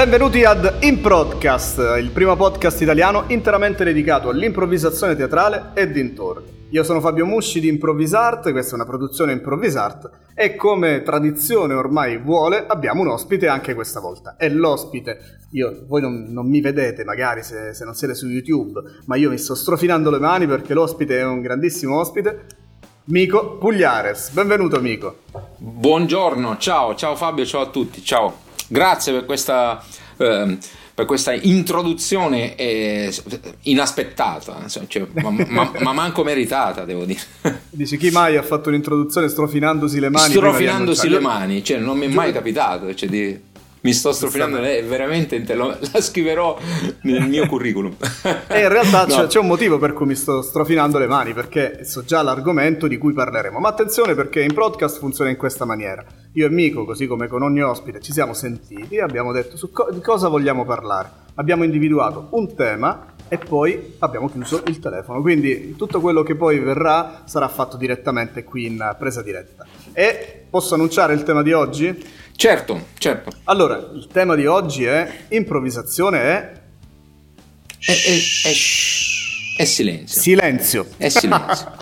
Benvenuti ad Improdcast, il primo podcast italiano interamente dedicato all'improvvisazione teatrale e dintorni. Io sono Fabio Musci di Improvvisart, questa è una produzione Improvvisart e come tradizione ormai vuole abbiamo un ospite anche questa volta. E l'ospite, io, voi non, non mi vedete magari se, se non siete su YouTube, ma io mi sto strofinando le mani perché l'ospite è un grandissimo ospite, Mico Pugliares. Benvenuto Mico. Buongiorno, ciao, ciao Fabio, ciao a tutti, ciao. Grazie per questa... Eh, per questa introduzione eh, inaspettata, cioè, ma, ma, ma, manco meritata, devo dire. Dici chi mai ha fatto un'introduzione strofinandosi le mani? Strofinandosi le mani, cioè non mi è mai capitato, cioè, di mi sto strofinando lei veramente la scriverò nel mio curriculum. E in realtà no. c'è, c'è, un motivo per cui mi sto strofinando le mani perché so già l'argomento di cui parleremo. Ma attenzione perché in podcast funziona in questa maniera. Io e Mico così come con ogni ospite ci siamo sentiti e abbiamo detto su co- di cosa vogliamo parlare. Abbiamo individuato un tema e poi abbiamo chiuso il telefono. Quindi tutto quello che poi verrà sarà fatto direttamente qui in presa diretta. E posso annunciare il tema di oggi? Certo, certo. Allora, il tema di oggi è improvvisazione è... È, è, è, è silenzio. Silenzio. È silenzio.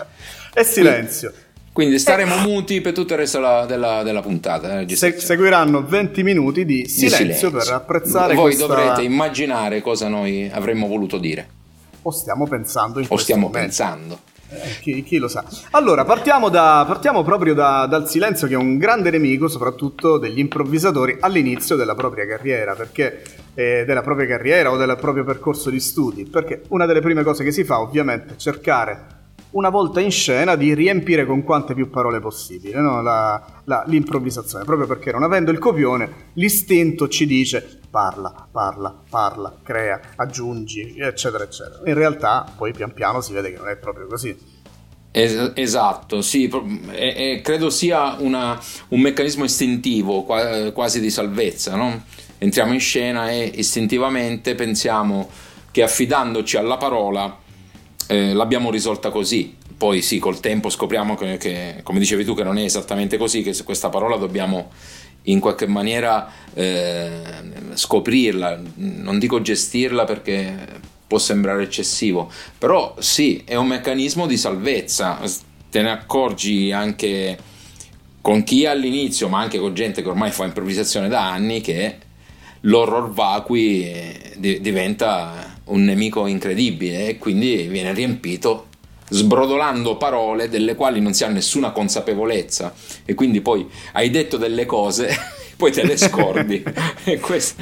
è silenzio. Quindi staremo eh. muti per tutto il resto della, della, della puntata. Se, seguiranno 20 minuti di silenzio, di silenzio, per apprezzare Voi questa... dovrete immaginare cosa noi avremmo voluto dire. O stiamo pensando in o stiamo momento. pensando. Chi, chi, lo sa. Allora, partiamo, da, partiamo proprio da, dal silenzio che è un grande nemico soprattutto degli improvvisatori all'inizio della propria carriera, perché eh, della propria carriera o del proprio percorso di studi, perché una delle prime cose che si fa ovviamente è cercare una volta in scena di riempire con quante più parole possibile no? la, la, l'improvvisazione, proprio perché non avendo il copione l'istinto ci dice parla, parla, parla, crea, aggiungi, eccetera, eccetera. In realtà poi pian piano si vede che non è proprio così. Es- esatto, sì, e, e credo sia una, un meccanismo istintivo, quasi di salvezza, no? Entriamo in scena e istintivamente pensiamo che affidandoci alla parola eh, l'abbiamo risolta così. Poi sì, col tempo scopriamo che, che, come dicevi tu, che non è esattamente così, che questa parola dobbiamo in qualche maniera eh, scoprirla, non dico gestirla perché può sembrare eccessivo, però sì, è un meccanismo di salvezza, te ne accorgi anche con chi all'inizio, ma anche con gente che ormai fa improvvisazione da anni, che l'horror vacui eh, diventa un nemico incredibile e quindi viene riempito sbrodolando parole delle quali non si ha nessuna consapevolezza. E quindi poi hai detto delle cose poi te le scordi. E, questo,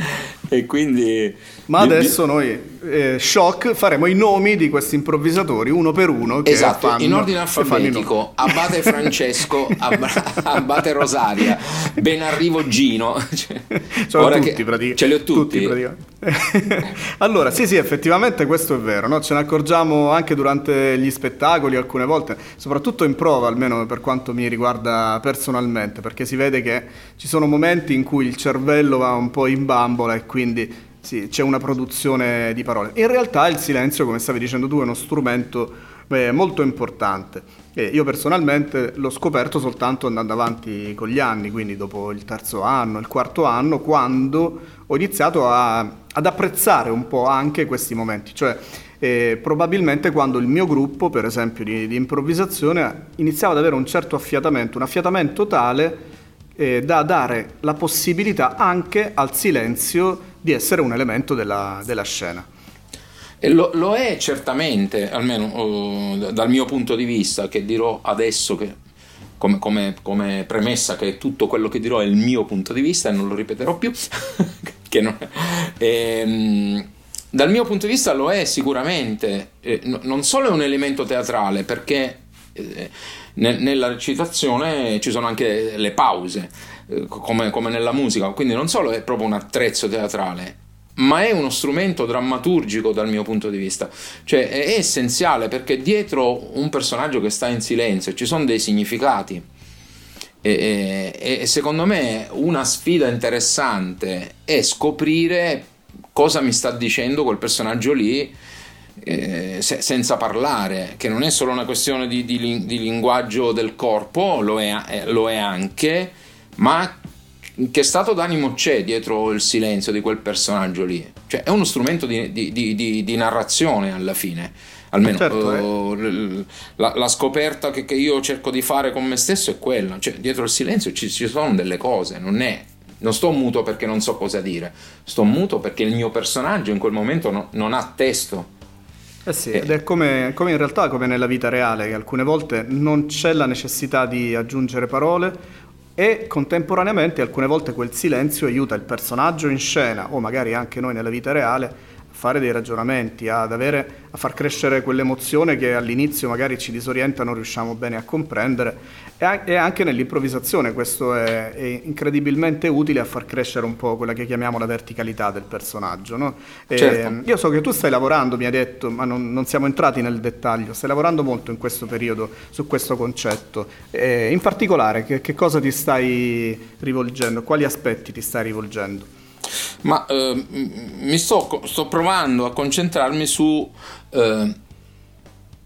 e quindi ma adesso noi, eh, shock, faremo i nomi di questi improvvisatori uno per uno. esatto, fanno, in ordine alfabetico. Abate Francesco, Ab- Abate Rosaria, Benarrivo Gino. Cioè, Sono tutti, praticamente. Ce li ho tutti. tutti allora, sì, sì, effettivamente questo è vero. No? Ce ne accorgiamo anche durante gli spettacoli alcune volte, soprattutto in prova, almeno per quanto mi riguarda personalmente, perché si vede che ci sono momenti in cui il cervello va un po' in bambola e quindi sì, c'è una produzione di parole. In realtà il silenzio, come stavi dicendo tu, è uno strumento beh, molto importante. E io personalmente l'ho scoperto soltanto andando avanti con gli anni, quindi dopo il terzo anno, il quarto anno, quando ho iniziato a, ad apprezzare un po' anche questi momenti. Cioè, eh, probabilmente quando il mio gruppo, per esempio, di, di, improvvisazione iniziava ad avere un certo affiatamento, un affiatamento tale eh, da dare la possibilità anche al silenzio di essere un elemento della, della scena. Lo, lo, è certamente, almeno uh, dal mio punto di vista, che dirò adesso che, come, come, come, premessa che tutto quello che dirò è il mio punto di vista e non lo ripeterò più. non, ehm, dal mio punto di vista lo è sicuramente, eh, non solo è un elemento teatrale, perché eh, nel, nella recitazione ci sono anche le pause eh, come, come nella musica, quindi non solo è proprio un attrezzo teatrale, ma è uno strumento drammaturgico dal mio punto di vista, cioè è essenziale perché dietro un personaggio che sta in silenzio ci sono dei significati. E, e, e secondo me una sfida interessante è scoprire cosa mi sta dicendo quel personaggio lì eh, se, senza parlare, che non è solo una questione di, di, di linguaggio del corpo, lo è, eh, lo è anche, ma che stato d'animo c'è dietro il silenzio di quel personaggio lì? Cioè, è uno strumento di, di, narrazione alla fine. Almeno certo, uh, eh. la, la, scoperta che, che, io cerco di fare con me stesso è quella. Cioè, dietro il silenzio ci, ci sono delle cose, non è non sto muto perché non so cosa dire, sto muto perché il mio personaggio in quel momento no, non ha testo. Eh sì, ed è come, come, in realtà come nella vita reale, che alcune volte non c'è la necessità di aggiungere parole e contemporaneamente alcune volte quel silenzio aiuta il personaggio in scena o magari anche noi nella vita reale fare dei ragionamenti, ad avere, a far crescere quell'emozione che all'inizio magari ci disorienta, non riusciamo bene a comprendere e anche nell'improvvisazione questo è, è, incredibilmente utile a far crescere un po' quella che chiamiamo la verticalità del personaggio. No? Certo. Io so che tu stai lavorando, mi hai detto, ma non, non, siamo entrati nel dettaglio, stai lavorando molto in questo periodo su questo concetto. E in particolare che, che cosa ti stai rivolgendo, quali aspetti ti stai rivolgendo? Ma eh, mi sto, sto, provando a concentrarmi su eh,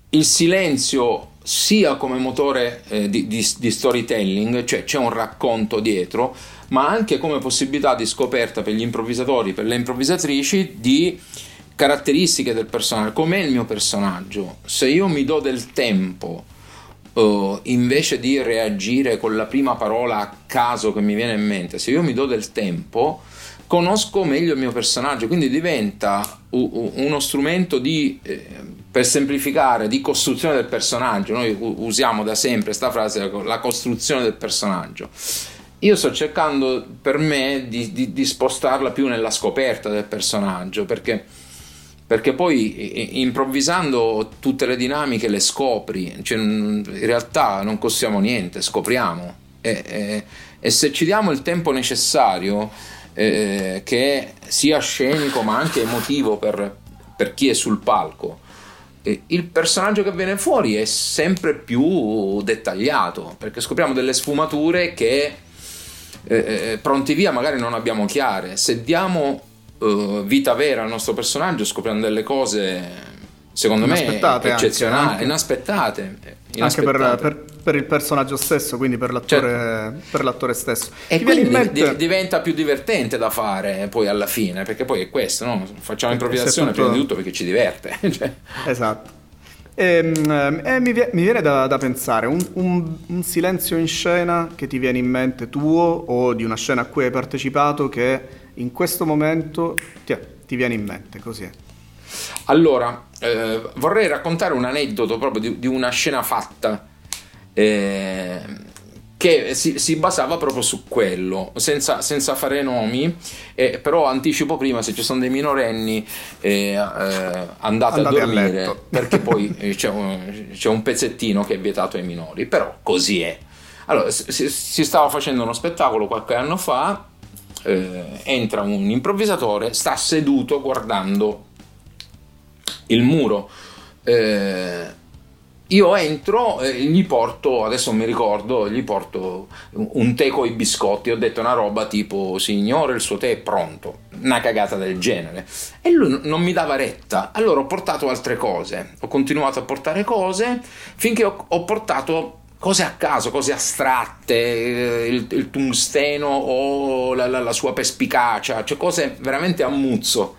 il silenzio sia come motore eh, di, di, di, storytelling, cioè c'è un racconto dietro, ma anche come possibilità di scoperta per gli improvvisatori, per le improvvisatrici di caratteristiche del personaggio, com'è il mio personaggio. Se io mi do del tempo uh, invece di reagire con la prima parola a caso che mi viene in mente, se io mi do del tempo, conosco meglio il mio personaggio, quindi diventa uno strumento di, eh, per semplificare, di costruzione del personaggio. Noi usiamo da sempre questa frase, la costruzione del personaggio. Io sto cercando per me di, di, di spostarla più nella scoperta del personaggio, perché, perché poi improvvisando tutte le dinamiche le scopri, cioè, in realtà non costiamo niente, scopriamo. E, e, e se ci diamo il tempo necessario, eh, che sia scenico ma anche emotivo per, per chi è sul palco. E il personaggio che viene fuori è sempre più dettagliato perché scopriamo delle sfumature che eh, eh pronti via magari non abbiamo chiare. Se diamo eh, vita vera al nostro personaggio scopriamo delle cose secondo me eccezionali, anche, inaspettate. Anche per, per, per, il personaggio stesso, quindi per l'attore, certo. per l'attore stesso. E Ti quindi mente... diventa più divertente da fare poi alla fine, perché poi è questo, no? facciamo improvvisazione tutto... prima di tutto perché ci diverte. cioè. Esatto. E, ehm, e mi, mi, viene da, da pensare, un, un, un, silenzio in scena che ti viene in mente tuo o di una scena a cui hai partecipato che in questo momento ti, ti viene in mente, così è. Allora, eh, vorrei raccontare un aneddoto proprio di, di una scena fatta eh, che si, si, basava proprio su quello, senza, senza fare nomi, eh, però anticipo prima se ci sono dei minorenni eh, eh, andate, andate, a dormire a perché poi eh, c'è un, c'è un, pezzettino che è vietato ai minori, però così è. Allora, si, si stava facendo uno spettacolo qualche anno fa, entra un improvvisatore, sta seduto guardando il muro. Io entro e gli porto, adesso mi ricordo, gli porto un tè con i biscotti, ho detto una roba tipo signore il suo tè è pronto, una cagata del genere. E lui non mi dava retta, allora ho portato altre cose, ho continuato a portare cose finché ho, ho portato cose a caso, cose astratte, eh, il, il tungsteno o la, la, la, sua perspicacia, cioè cose veramente a muzzo.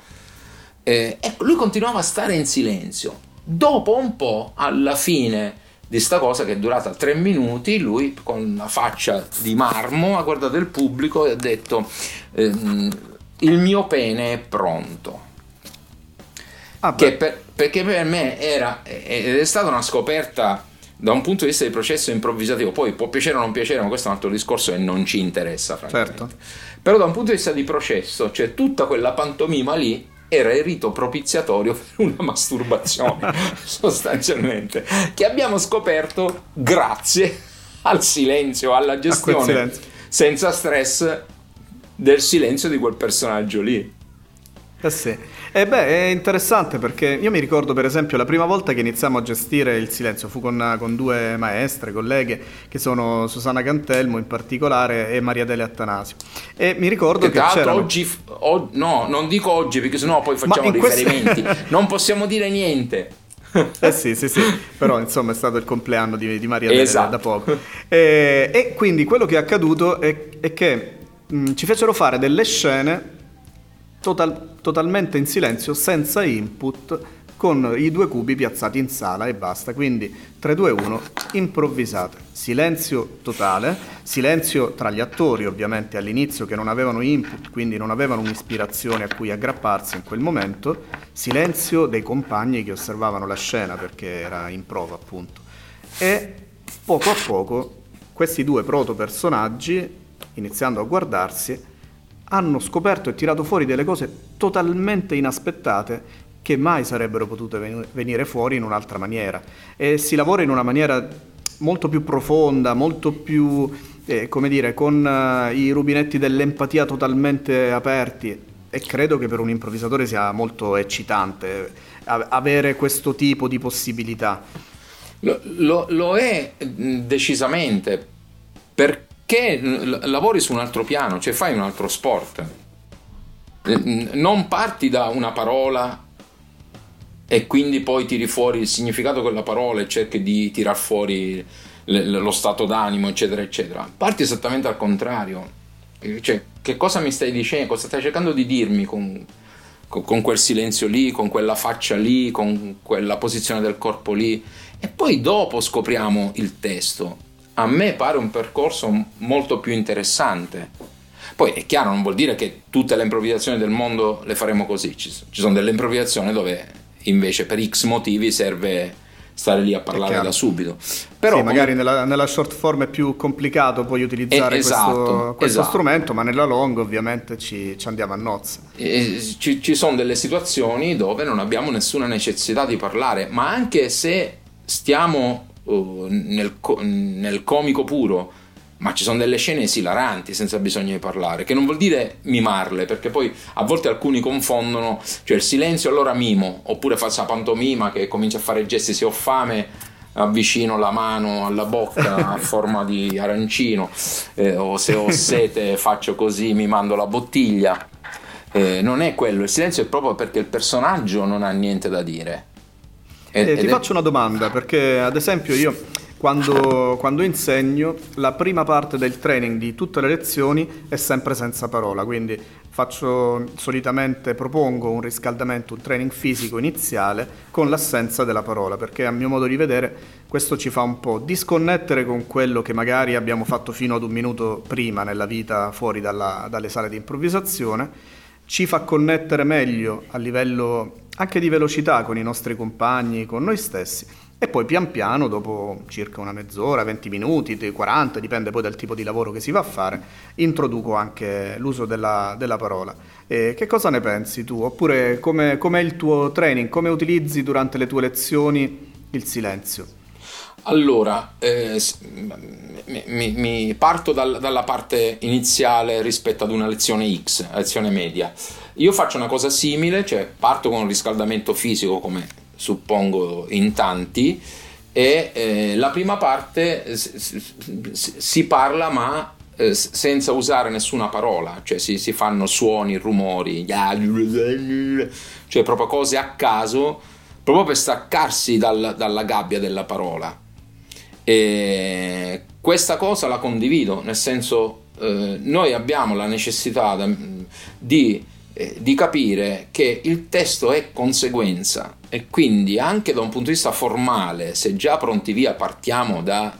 Eh, e lui continuava a stare in silenzio. Dopo un po', alla fine di sta cosa che è durata tre minuti, lui con la faccia di marmo ha guardato il pubblico e ha detto ehm, il mio pene è pronto. Ah, per, perché per me era ed è stata una scoperta da un punto di vista di processo improvvisativo, poi può piacere o non piacere, ma questo è un altro discorso e non ci interessa, francamente. Certo. Però da un punto di vista di processo, cioè tutta quella pantomima lì era il rito propiziatorio per una masturbazione, sostanzialmente, che abbiamo scoperto grazie al silenzio, alla gestione senza stress del silenzio di quel personaggio lì. Eh sì. E beh, è interessante perché io mi ricordo per esempio la prima volta che iniziamo a gestire il silenzio fu con, con due maestre, colleghe, che sono Susanna Cantelmo in particolare e Maria Dele Attanasio. E mi ricordo che, che c'era... oggi, o, no, non dico oggi perché sennò poi facciamo riferimenti, questo... non possiamo dire niente. Eh sì, sì, sì, però insomma è stato il compleanno di, di Maria esatto. Dele da poco. E, e, quindi quello che è accaduto è, è che mh, ci fecero fare delle scene total, totalmente in silenzio, senza input, con i due cubi piazzati in sala e basta. Quindi 3-2-1, improvvisate. Silenzio totale, silenzio tra gli attori ovviamente all'inizio che non avevano input, quindi non avevano un'ispirazione a cui aggrapparsi in quel momento, silenzio dei compagni che osservavano la scena perché era in prova appunto. E poco a poco questi due proto personaggi, iniziando a guardarsi, hanno scoperto e tirato fuori delle cose totalmente inaspettate che mai sarebbero potute venire fuori in un'altra maniera. E si lavora in una maniera molto più profonda, molto più, eh, come dire, con uh, i rubinetti dell'empatia totalmente aperti. E credo che per un improvvisatore sia molto eccitante avere questo tipo di possibilità. Lo, lo, lo è decisamente perché lavori su un altro piano, cioè fai un altro sport. Non parti da una parola e quindi poi tiri fuori il significato di quella parola e cerchi di tirar fuori lo stato d'animo, eccetera, eccetera. Parti esattamente al contrario. Cioè, che cosa mi stai dicendo? Cosa stai cercando di dirmi con, con quel silenzio lì, con quella faccia lì, con quella posizione del corpo lì? E poi dopo scopriamo il testo. A me pare un percorso molto più interessante. Poi è chiaro, non vuol dire che tutte le improvvisazioni del mondo le faremo così. Ci sono delle improvvisazioni dove invece per X motivi serve stare lì a parlare da subito. Però sì, magari nella, nella, short form è più complicato poi utilizzare eh, esatto, questo, questo esatto. strumento, ma nella long ovviamente ci, ci andiamo a nozze. Ci, ci, sono delle situazioni dove non abbiamo nessuna necessità di parlare, ma anche se stiamo uh, nel, nel comico puro, ma ci sono delle scene esilaranti senza bisogno di parlare, che non vuol dire mimarle, perché poi a volte alcuni confondono, cioè il silenzio allora mimo, oppure faccio la pantomima che comincia a fare gesti, se ho fame avvicino la mano alla bocca a forma di arancino, eh, o se ho sete faccio così, mi mando la bottiglia. Eh, non è quello, il silenzio è proprio perché il personaggio non ha niente da dire. Ed, eh, ti faccio una domanda, perché ad esempio io quando, quando, insegno, la prima parte del training di tutte le lezioni è sempre senza parola, quindi faccio solitamente propongo un riscaldamento, un training fisico iniziale con l'assenza della parola, perché a mio modo di vedere questo ci fa un po' disconnettere con quello che magari abbiamo fatto fino ad un minuto prima nella vita fuori dalla, dalle sale di improvvisazione, ci fa connettere meglio a livello anche di velocità con i nostri compagni, con noi stessi e poi pian piano, dopo circa una mezz'ora, 20 minuti, 40, dipende poi dal tipo di lavoro che si va a fare, introduco anche l'uso della, della parola. E che cosa ne pensi tu? Oppure come è il tuo training? Come utilizzi durante le tue lezioni il silenzio? Allora, eh, mi, mi, parto dal, dalla parte iniziale rispetto ad una lezione X, lezione media. Io faccio una cosa simile, cioè parto con un riscaldamento fisico come suppongo in tanti, e eh, la prima parte si parla ma eh, senza usare nessuna parola, cioè si, si, fanno suoni, rumori, cioè proprio cose a caso, proprio per staccarsi dal, dalla gabbia della parola. E questa cosa la condivido, nel senso eh, noi abbiamo la necessità di eh, di capire che il testo è conseguenza e quindi anche da un punto di vista formale, se già pronti via partiamo da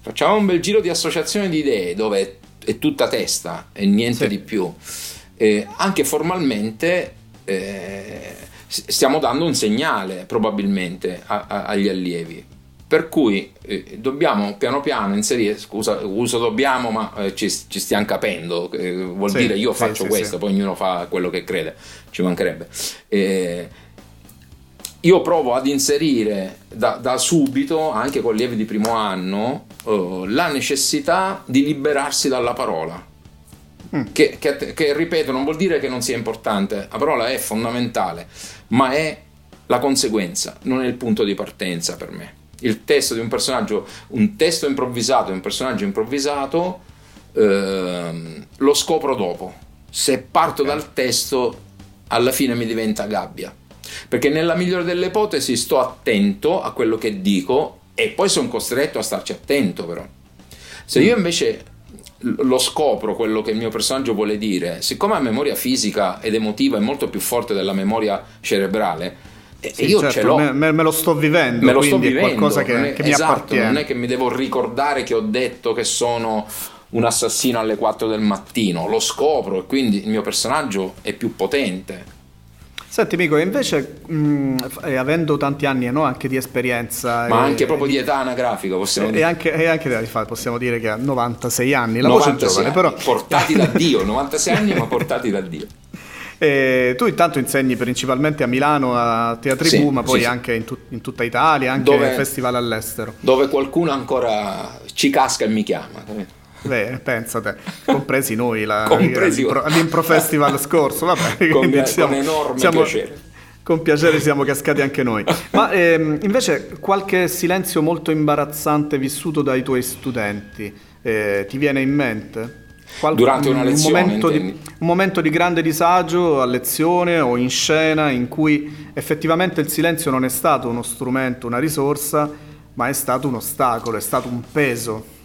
facciamo un bel giro di associazione di idee dove è tutta testa e niente sì. di più, eh, anche formalmente eh, stiamo dando un segnale probabilmente a, a, agli allievi per cui eh, dobbiamo piano piano inserire, scusa, uso dobbiamo, ma eh, ci, ci, stiamo capendo, eh, vuol sì, dire io sì, faccio sì, questo, poi ognuno fa quello che crede, ci mancherebbe. Eh, io provo ad inserire da, da, subito, anche con allievi di primo anno, uh, la necessità di liberarsi dalla parola. Mm. Che, che, che, ripeto, non vuol dire che non sia importante, la parola è fondamentale, ma è la conseguenza, non è il punto di partenza per me il testo di un personaggio, un testo improvvisato, un personaggio improvvisato, ehm, lo scopro dopo. Se parto okay. dal testo, alla fine mi diventa gabbia. Perché nella migliore delle ipotesi sto attento a quello che dico e poi sono costretto a starci attento però. Se io invece lo scopro quello che il mio personaggio vuole dire, siccome la memoria fisica ed emotiva è molto più forte della memoria cerebrale, sì, io certo, ce l'ho. Me, me, lo sto vivendo, me lo sto vivendo, è qualcosa che, che esatto, mi appartiene. Non è che mi devo ricordare che ho detto che sono un assassino alle 4 del mattino, lo scopro e quindi il mio personaggio è più potente. Senti Mico, invece mh, avendo tanti anni no, anche di esperienza... Ma e, anche proprio di età anagrafica possiamo e dire. Anche, e anche possiamo dire che ha 96 anni, la 96 voce è giovane però... Portati da Dio, 96 anni ma portati da Dio. E tu intanto insegni principalmente a Milano, a Teatri sì, ma poi sì, anche in, tut- in, tutta Italia, anche dove, festival all'estero. Dove qualcuno ancora ci casca e mi chiama. Beh, pensate, compresi noi la, compresi l'impro, l'impro Festival scorso, vabbè, con, siamo, con enorme siamo, piacere. Con piacere siamo cascati anche noi. Ma ehm, invece qualche silenzio molto imbarazzante vissuto dai tuoi studenti eh, ti viene in mente? Qual- Durante una lezione, un momento, di, un momento, di, grande disagio a lezione o in scena in cui effettivamente il silenzio non è stato uno strumento, una risorsa, ma è stato un ostacolo, è stato un peso.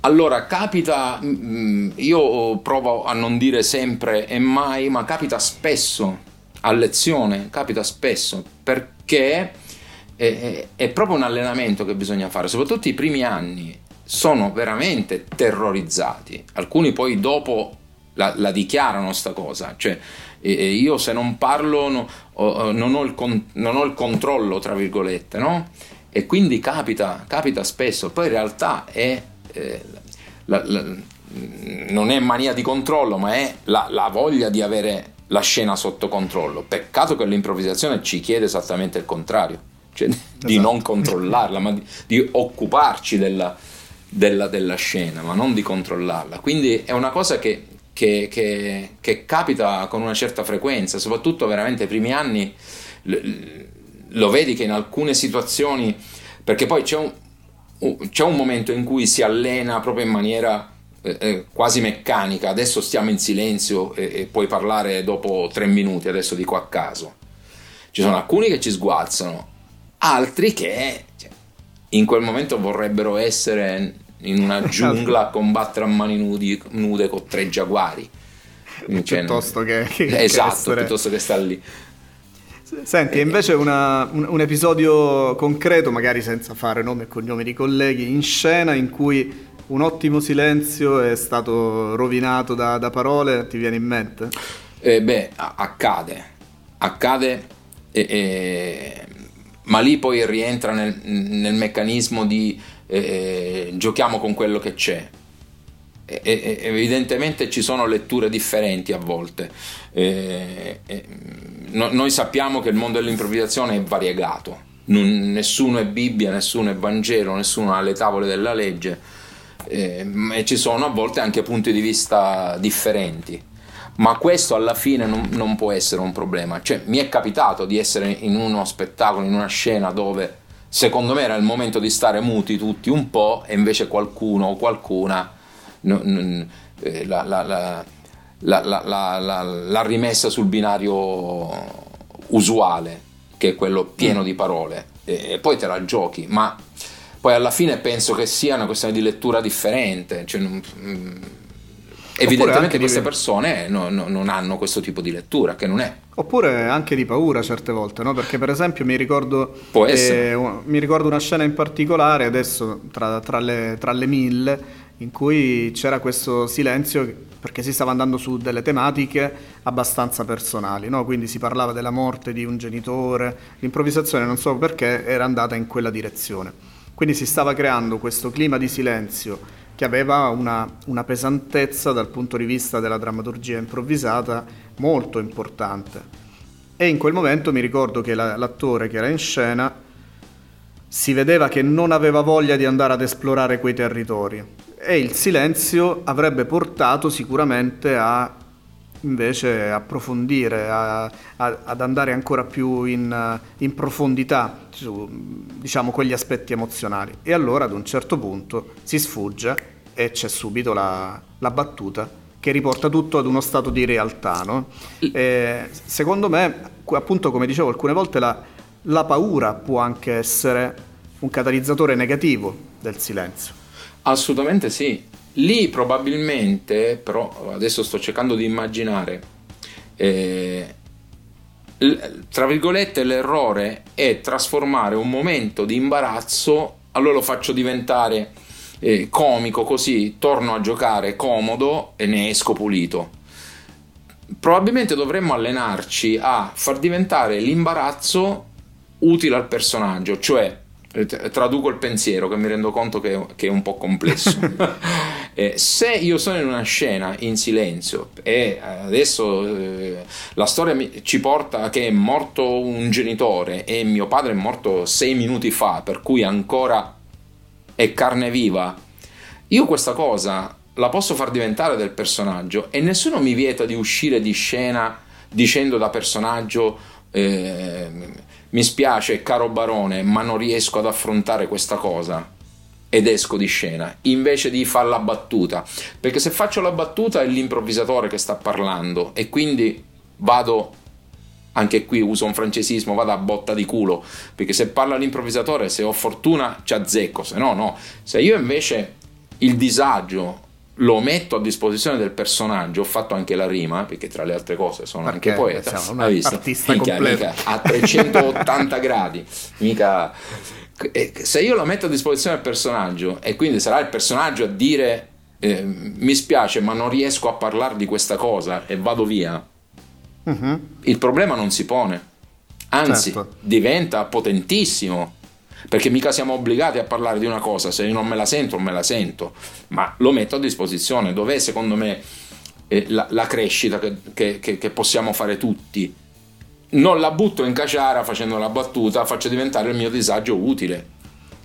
Allora, capita, mm, io provo a non dire sempre e mai, ma capita spesso a lezione, capita spesso, perché è, è proprio un allenamento che bisogna fare, soprattutto i primi anni sono veramente terrorizzati. Alcuni poi dopo la, la dichiarano sta cosa, cioè eh, io se non parlo no, oh, non, ho con, non, ho il controllo, tra virgolette, no? E quindi capita, capita spesso, poi in realtà è, eh, la, la, non è mania di controllo, ma è la voglia di avere la scena sotto controllo. Peccato che l'improvvisazione ci chiede esattamente il contrario, cioè esatto. di non controllarla, ma di, di occuparci della, della, della, scena, ma non di controllarla. Quindi è una cosa che, che, che, che capita con una certa frequenza, soprattutto veramente ai primi anni lo vedi che in alcune situazioni, perché poi c'è un, c'è un momento in cui si allena proprio in maniera eh, eh, quasi meccanica, adesso stiamo in silenzio e, e puoi parlare dopo tre minuti, adesso dico a caso. Ci sono alcuni che ci sguazzano, altri che in quel momento vorrebbero essere in una giungla a combattere a mani nudi, nude con tre giaguari. Cioè, piuttosto che, che esatto, che essere... piuttosto che sta lì. Senti, invece una, un, un, episodio concreto, magari senza fare nome e cognome di colleghi, in scena in cui un ottimo silenzio è stato rovinato da, da parole, ti viene in mente? Eh, beh, accade, accade e, e ma lì poi rientra nel, nel meccanismo di eh, giochiamo con quello che c'è. E, e, evidentemente ci sono letture differenti a volte. Eh, eh, no, noi sappiamo che il mondo dell'improvvisazione è variegato, non, nessuno è Bibbia, nessuno è Vangelo, nessuno ha le tavole della legge eh, e ci sono a volte anche punti di vista differenti ma questo alla fine non, non, può essere un problema. Cioè, mi è capitato di essere in uno spettacolo, in una scena dove secondo me era il momento di stare muti tutti un po' e invece qualcuno o qualcuna n- n- eh, la, la, la, l'ha rimessa sul binario usuale, che è quello pieno mm. di parole, e poi te la giochi, ma poi alla fine penso che sia una questione di lettura differente. Cioè, mm, Evidentemente queste di... persone no, no, non hanno questo tipo di lettura, che non è. Oppure anche di paura certe volte, no? Perché per esempio mi ricordo, eh, mi ricordo una scena in particolare, adesso tra, tra, le, tra le mille, in cui c'era questo silenzio perché si stava andando su delle tematiche abbastanza personali, no? quindi si parlava della morte di un genitore, l'improvvisazione non so perché era andata in quella direzione. Quindi si stava creando questo clima di silenzio che aveva una, una, pesantezza dal punto di vista della drammaturgia improvvisata molto importante. E in quel momento mi ricordo che la, l'attore che era in scena si vedeva che non aveva voglia di andare ad esplorare quei territori e il silenzio avrebbe portato sicuramente a invece approfondire, a, a, ad andare ancora più in, in, profondità su diciamo, quegli aspetti emozionali. E allora ad un certo punto si sfugge e c'è subito la, la battuta che riporta tutto ad uno stato di realtà. No? secondo me, appunto come dicevo, alcune volte la, la paura può anche essere un catalizzatore negativo del silenzio. Assolutamente sì, lì probabilmente, però adesso sto cercando di immaginare, eh, tra virgolette l'errore è trasformare un momento di imbarazzo, allora lo faccio diventare eh, comico così, torno a giocare comodo e ne esco pulito. Probabilmente dovremmo allenarci a far diventare l'imbarazzo utile al personaggio, cioè eh, traduco il pensiero che mi rendo conto che, che è un po' complesso. eh, se io sono in una scena in silenzio e adesso eh, la storia mi, ci porta che è morto un genitore e mio padre è morto sei minuti fa, per cui ancora è carne viva, io questa cosa la posso far diventare del personaggio e nessuno mi vieta di uscire di scena dicendo da personaggio eh, mi spiace caro barone ma non riesco ad affrontare questa cosa ed esco di scena invece di fare la battuta. Perché se faccio la battuta è l'improvvisatore che sta parlando e quindi vado anche qui uso un francesismo vado a botta di culo. Perché se parla l'improvvisatore se ho fortuna ci azzecco se no no. Se io invece il disagio lo metto a disposizione del personaggio, ho fatto anche la rima, perché tra le altre cose sono perché anche poeta. Siamo un artista mica, mica, a 380 gradi, mica... Se io lo metto a disposizione del personaggio e quindi sarà il personaggio a dire eh, mi spiace ma non riesco a parlare di questa cosa e vado via, uh-huh. il problema non si pone, anzi certo. diventa potentissimo perché mica siamo obbligati a parlare di una cosa, se io non me la sento, non me la sento, ma lo metto a disposizione, dov'è secondo me eh, la, la, crescita che, che, che, possiamo fare tutti? Non la butto in caciara facendo la battuta, faccio diventare il mio disagio utile,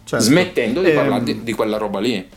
certo. smettendo di. Ehm, parlare di, di, quella roba lì.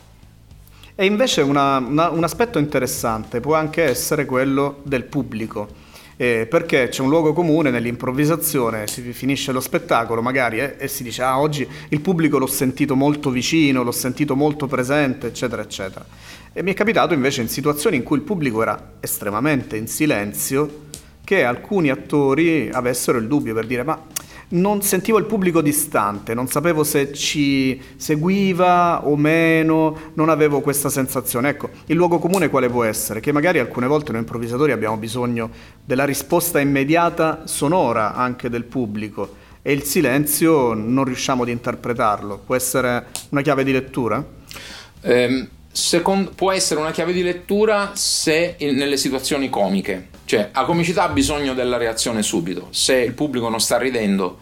E invece una, una, un aspetto interessante può anche essere quello del pubblico eh, perché c'è un luogo comune nell'improvvisazione, si finisce lo spettacolo magari eh, e si dice ah oggi il pubblico l'ho sentito molto vicino, l'ho sentito molto presente, eccetera, eccetera. E mi è capitato invece in situazioni in cui il pubblico era estremamente in silenzio che alcuni attori avessero il dubbio per dire ma non sentivo il pubblico distante, non sapevo se ci seguiva o meno, non avevo questa sensazione. Ecco, il luogo comune quale può essere? Che magari alcune volte noi improvvisatori abbiamo bisogno della risposta immediata sonora anche del pubblico e il silenzio non riusciamo ad interpretarlo. Può essere una chiave di lettura? Um Secondo, può essere una chiave di lettura se nelle situazioni comiche, cioè la comicità ha bisogno della reazione subito, se il pubblico non sta ridendo,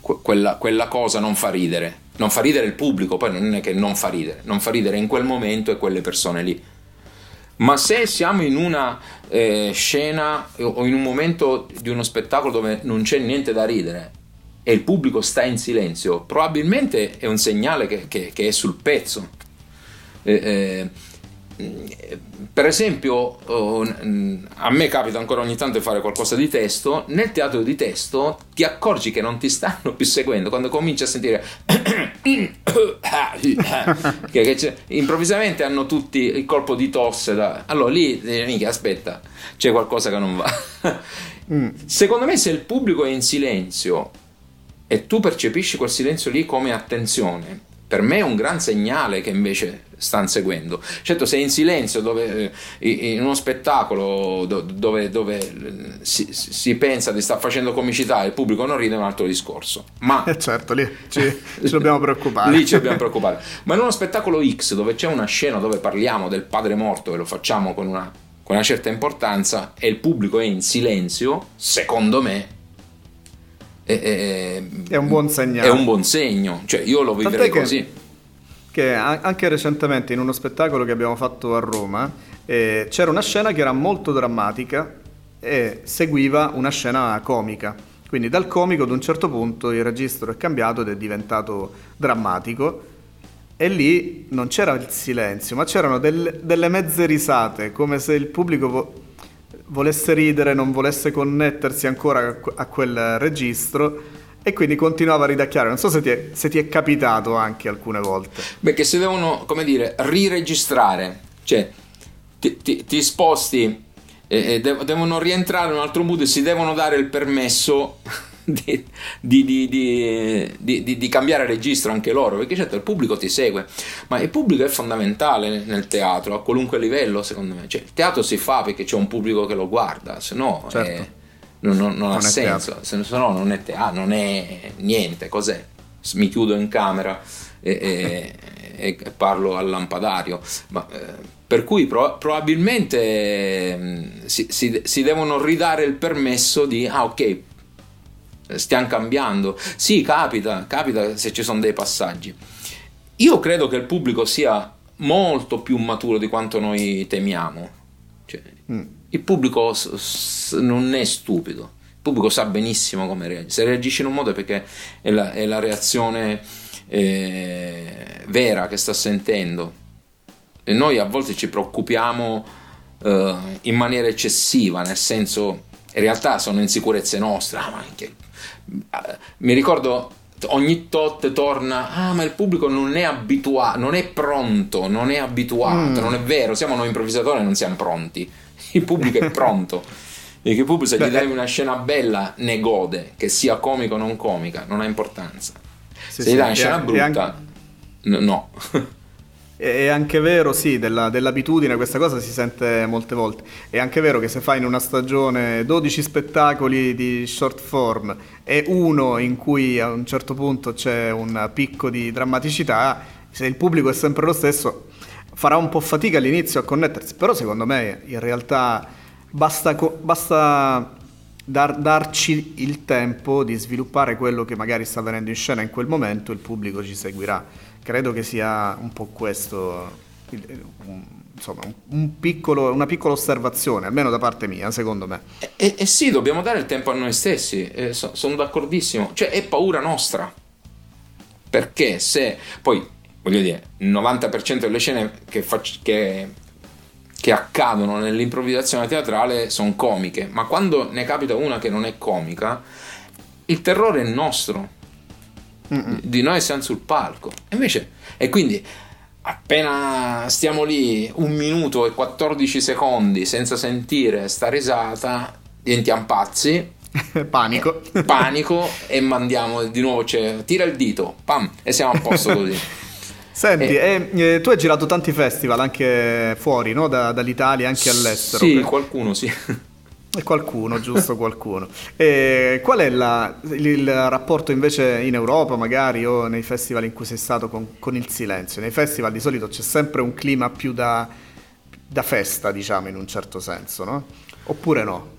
quella, quella, cosa non fa ridere, non fa ridere il pubblico, poi non è che non fa ridere, non fa ridere in quel momento e quelle persone lì. Ma se siamo in una eh, scena o in un momento di uno spettacolo dove non c'è niente da ridere e il pubblico sta in silenzio, probabilmente è un segnale che, che, che è sul pezzo. Eh, eh, per esempio, oh, a me capita ancora ogni tanto di fare qualcosa di testo, nel teatro di testo ti accorgi che non ti stanno più seguendo quando cominci a sentire che, che improvvisamente hanno tutti il colpo di tosse, da... allora lì, mica aspetta, c'è qualcosa che non va. mm. Secondo me se il pubblico è in silenzio e tu percepisci quel silenzio lì come attenzione, per me è un gran segnale che invece stanno seguendo. Certo, se in silenzio, dove, eh, in uno spettacolo dove, dove eh, si, si, pensa di star facendo comicità e il pubblico non ride, è un altro discorso. Ma eh certo, lì ci, ci dobbiamo preoccupare. lì ci dobbiamo preoccupare. Ma in uno spettacolo X, dove c'è una scena dove parliamo del padre morto e lo facciamo con una, con una certa importanza e il pubblico è in silenzio, secondo me è, è, un buon segnale. È un buon segno, cioè io lo vivrei così. Che anche recentemente in uno spettacolo che abbiamo fatto a Roma eh, c'era una scena che era molto drammatica e seguiva una scena comica. Quindi dal comico ad un certo punto il registro è cambiato ed è diventato drammatico e lì non c'era il silenzio, ma c'erano del, delle mezze risate, come se il pubblico volesse ridere, non volesse connettersi ancora a quel registro e quindi continuava a ridacchiare. Non so se ti, è, se ti è capitato anche alcune volte. Beh, che si devono, come dire, riregistrare, cioè ti, ti, ti sposti e, e devono rientrare in un altro mood e si devono dare il permesso di, di, di, di, cambiare registro anche loro, perché certo il pubblico ti segue, ma il pubblico è fondamentale nel teatro, a qualunque livello secondo me. Cioè, il teatro si fa perché c'è un pubblico che lo guarda, se no certo. è, non, non, non, non, ha senso, se no non è teatro, non è niente, cos'è? Mi chiudo in camera e, e, e parlo al lampadario. Ma, eh, per cui pro- probabilmente mm, si, si, si, devono ridare il permesso di, ah ok, stiamo cambiando. Sì, capita, capita se ci sono dei passaggi. Io credo che il pubblico sia molto più maturo di quanto noi temiamo. Cioè, mm. Il pubblico s- s- non è stupido, il pubblico sa benissimo come reagisce. Se reagisce in un modo è perché è la, è la reazione eh, vera che sta sentendo e noi a volte ci preoccupiamo eh, in maniera eccessiva, nel senso, in realtà sono insicurezze nostre. Ah, che... Eh, mi ricordo ogni tot torna, ah ma il pubblico non è abituato, non è pronto, non è abituato, mm. non è vero, siamo noi improvvisatori e non siamo pronti, il pubblico è pronto. Perché il pubblico se gli dai una scena bella ne gode, che sia comica o non comica, non ha importanza. Sì, se gli dai una scena brutta, anche... no. È anche vero, sì, della, dell'abitudine questa cosa si sente molte volte. È anche vero che se fai in una stagione 12 spettacoli di short form e uno in cui a un certo punto c'è un picco di drammaticità, se il pubblico è sempre lo stesso, farà un po' fatica all'inizio a connettersi, però secondo me in realtà basta, basta dar, darci il tempo di sviluppare quello che magari sta avvenendo in scena in quel momento, il pubblico ci seguirà. Credo che sia un po' questo, insomma, un piccolo, una piccola osservazione, almeno da parte mia, secondo me. E, e sì, dobbiamo dare il tempo a noi stessi, eh, so, sono d'accordissimo, cioè è paura nostra, perché se poi, voglio dire, il 90% delle scene che, faccio, che, che accadono nell'improvvisazione teatrale sono comiche, ma quando ne capita una che non è comica, il terrore è nostro Mm-mm. di noi siamo sul palco. E invece, e quindi appena stiamo lì un minuto e 14 secondi senza sentire sta risata, diventiamo pazzi. panico. E, panico e mandiamo di nuovo, cioè, tira il dito, pam, e siamo a posto così. Senti, e, eh, eh, tu hai girato tanti festival anche fuori, no? da, dall'Italia, anche all'estero. Sì, qualcuno sì. Qualcuno, giusto qualcuno. E qual è la, il rapporto invece in Europa magari o nei festival in cui sei stato con, con, il silenzio? Nei festival di solito c'è sempre un clima più da, da festa, diciamo in un certo senso, no? Oppure no?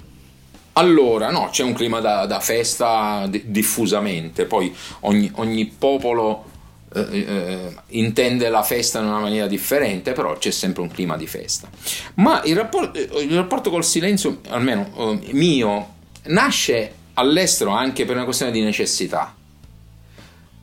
Allora, no, c'è un clima da, da festa diffusamente, poi ogni, ogni popolo eh, eh, intende la festa in una maniera differente, però c'è sempre un clima di festa. Ma il rapporto, il rapporto col silenzio, almeno eh, mio, nasce all'estero anche per una questione di necessità.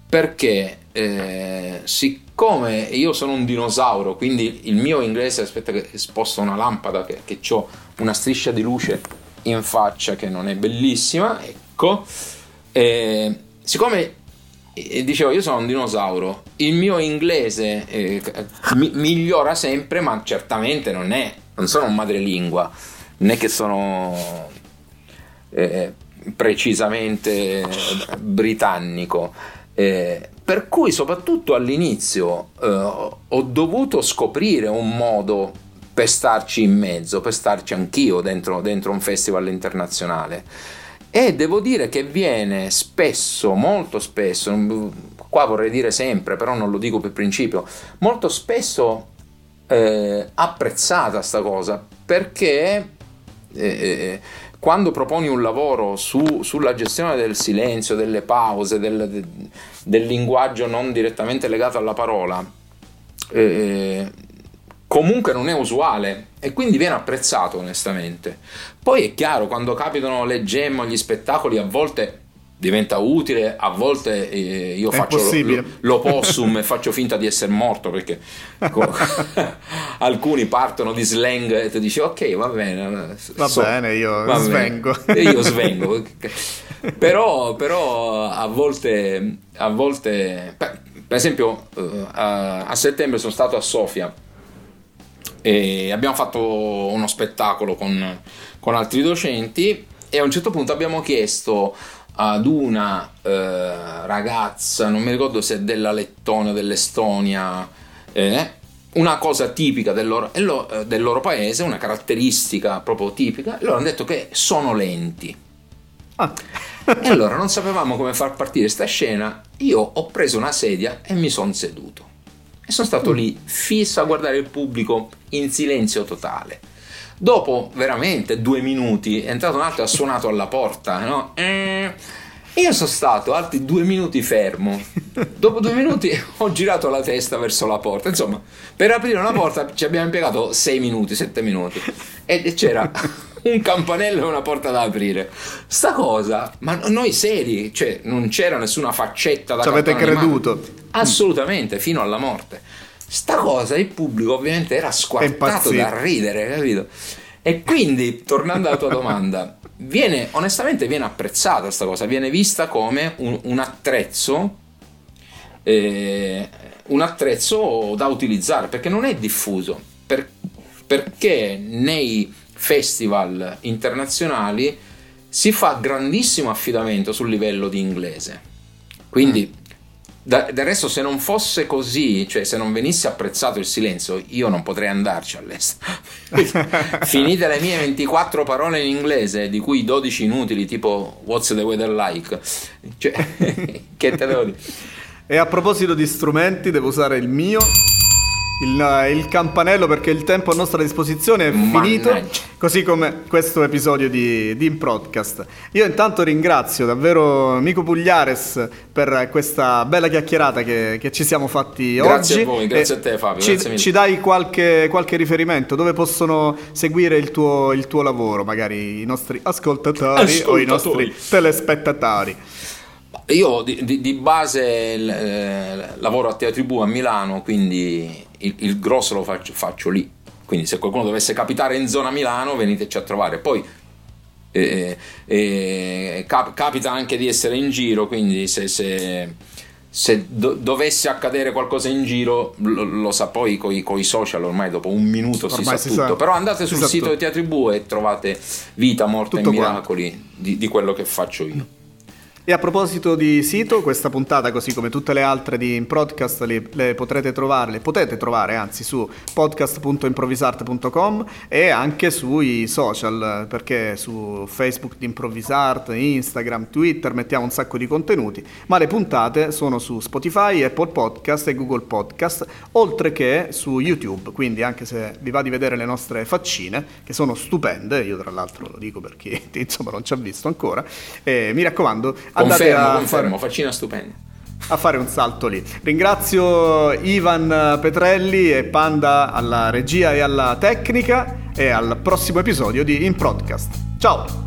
Perché eh, siccome io sono un dinosauro, quindi il mio inglese, aspetta che sposto una lampada, che, che ho una striscia di luce in faccia che non è bellissima, ecco, eh, siccome e dicevo io sono un dinosauro. Il mio inglese eh, mi- migliora sempre ma certamente non è non sono un madrelingua. È che sono eh, precisamente britannico. Eh, per cui soprattutto all'inizio eh, ho dovuto scoprire un modo per starci in mezzo per starci anch'io dentro, dentro un festival internazionale e devo dire che viene spesso, molto spesso, qua vorrei dire sempre, però non lo dico per principio, molto spesso eh, apprezzata sta cosa perché eh, eh, quando proponi un lavoro su, sulla gestione del silenzio, delle pause, del, del linguaggio non direttamente legato alla parola, eh, comunque non è usuale e quindi viene apprezzato onestamente. Poi è chiaro, quando capitano le gemme o gli spettacoli, a volte diventa utile, a volte eh, io è faccio lo, lo possum e faccio finta di essere morto perché alcuni partono di slang e ti dici ok va bene va so, bene io va svengo bene. io svengo però, però a volte, a volte per esempio eh, a, a settembre sono stato a Sofia e abbiamo fatto uno spettacolo con, con altri docenti e a un certo punto abbiamo chiesto ad una eh, ragazza, non mi ricordo se è della Lettonia o dell'Estonia, eh, una cosa tipica del loro, eh, del loro, paese, una caratteristica proprio tipica, e loro hanno detto che sono lenti. Ah. e allora non sapevamo come far partire questa scena, io ho preso una sedia e mi sono seduto. E sono stato lì fisso a guardare il pubblico in silenzio totale. Dopo veramente due minuti è entrato un altro e ha suonato alla porta, no? Eh, io sono stato altri due minuti fermo. Dopo due minuti ho girato la testa verso la porta. Insomma, per aprire una porta ci abbiamo impiegato sei minuti, sette minuti. E c'era un campanello e una porta da aprire. Sta cosa, ma noi seri, cioè non c'era nessuna faccetta da Ci avete creduto? Assolutamente, fino alla morte. Sta cosa il pubblico ovviamente era squartato da ridere, capito? E quindi, tornando alla tua domanda, viene, onestamente viene apprezzata questa cosa, viene vista come un, un attrezzo, eh, un attrezzo da utilizzare, perché non è diffuso, per, perché nei festival internazionali si fa grandissimo affidamento sul livello di inglese. Quindi mm. Da, del resto, se non fosse così, cioè se non venisse apprezzato il silenzio, io non potrei andarci all'estero. Finite le mie 24 parole in inglese, di cui 12 inutili, tipo What's the weather like? Cioè, che te devo dire? E a proposito di strumenti, devo usare il mio il, il, campanello perché il tempo a nostra disposizione è finito, Mannaggia. così come questo episodio di, di Podcast. Io intanto ringrazio davvero Mico Pugliares per questa bella chiacchierata che, che ci siamo fatti grazie oggi. Grazie a voi, grazie a te Fabio. Ci, ci dai qualche, qualche, riferimento dove possono seguire il tuo, il tuo lavoro, magari i nostri ascoltatori, ascoltatori. o i nostri telespettatori? Io di, di, di base eh, lavoro a Teatri Bu a Milano, quindi il, il grosso lo faccio, faccio, lì. Quindi se qualcuno dovesse capitare in zona Milano veniteci a trovare. Poi eh, eh, cap- capita anche di essere in giro, quindi se, se, se do- dovesse accadere qualcosa in giro lo, lo sa poi con i social ormai dopo un minuto si, sa tutto. Sa. Però andate sul sito di Teatri Bu e trovate vita, morte tutto e miracoli di, di quello che faccio io. E a proposito di sito, questa puntata, così come tutte le altre di In le, le potrete trovare, le potete trovare anzi su podcast.improvisart.com e anche sui social, perché su Facebook di Improvisart, Instagram, Twitter mettiamo un sacco di contenuti, ma le puntate sono su Spotify, Apple Podcast e Google Podcast, oltre che su YouTube, quindi anche se vi va di vedere le nostre faccine, che sono stupende, io tra l'altro lo dico perché insomma non ci ha visto ancora, eh, mi raccomando Confermo, confermo, fare... faccina stupenda a fare un salto lì. Ringrazio Ivan Petrelli e Panda alla regia e alla tecnica e al prossimo episodio di In Podcast. Ciao!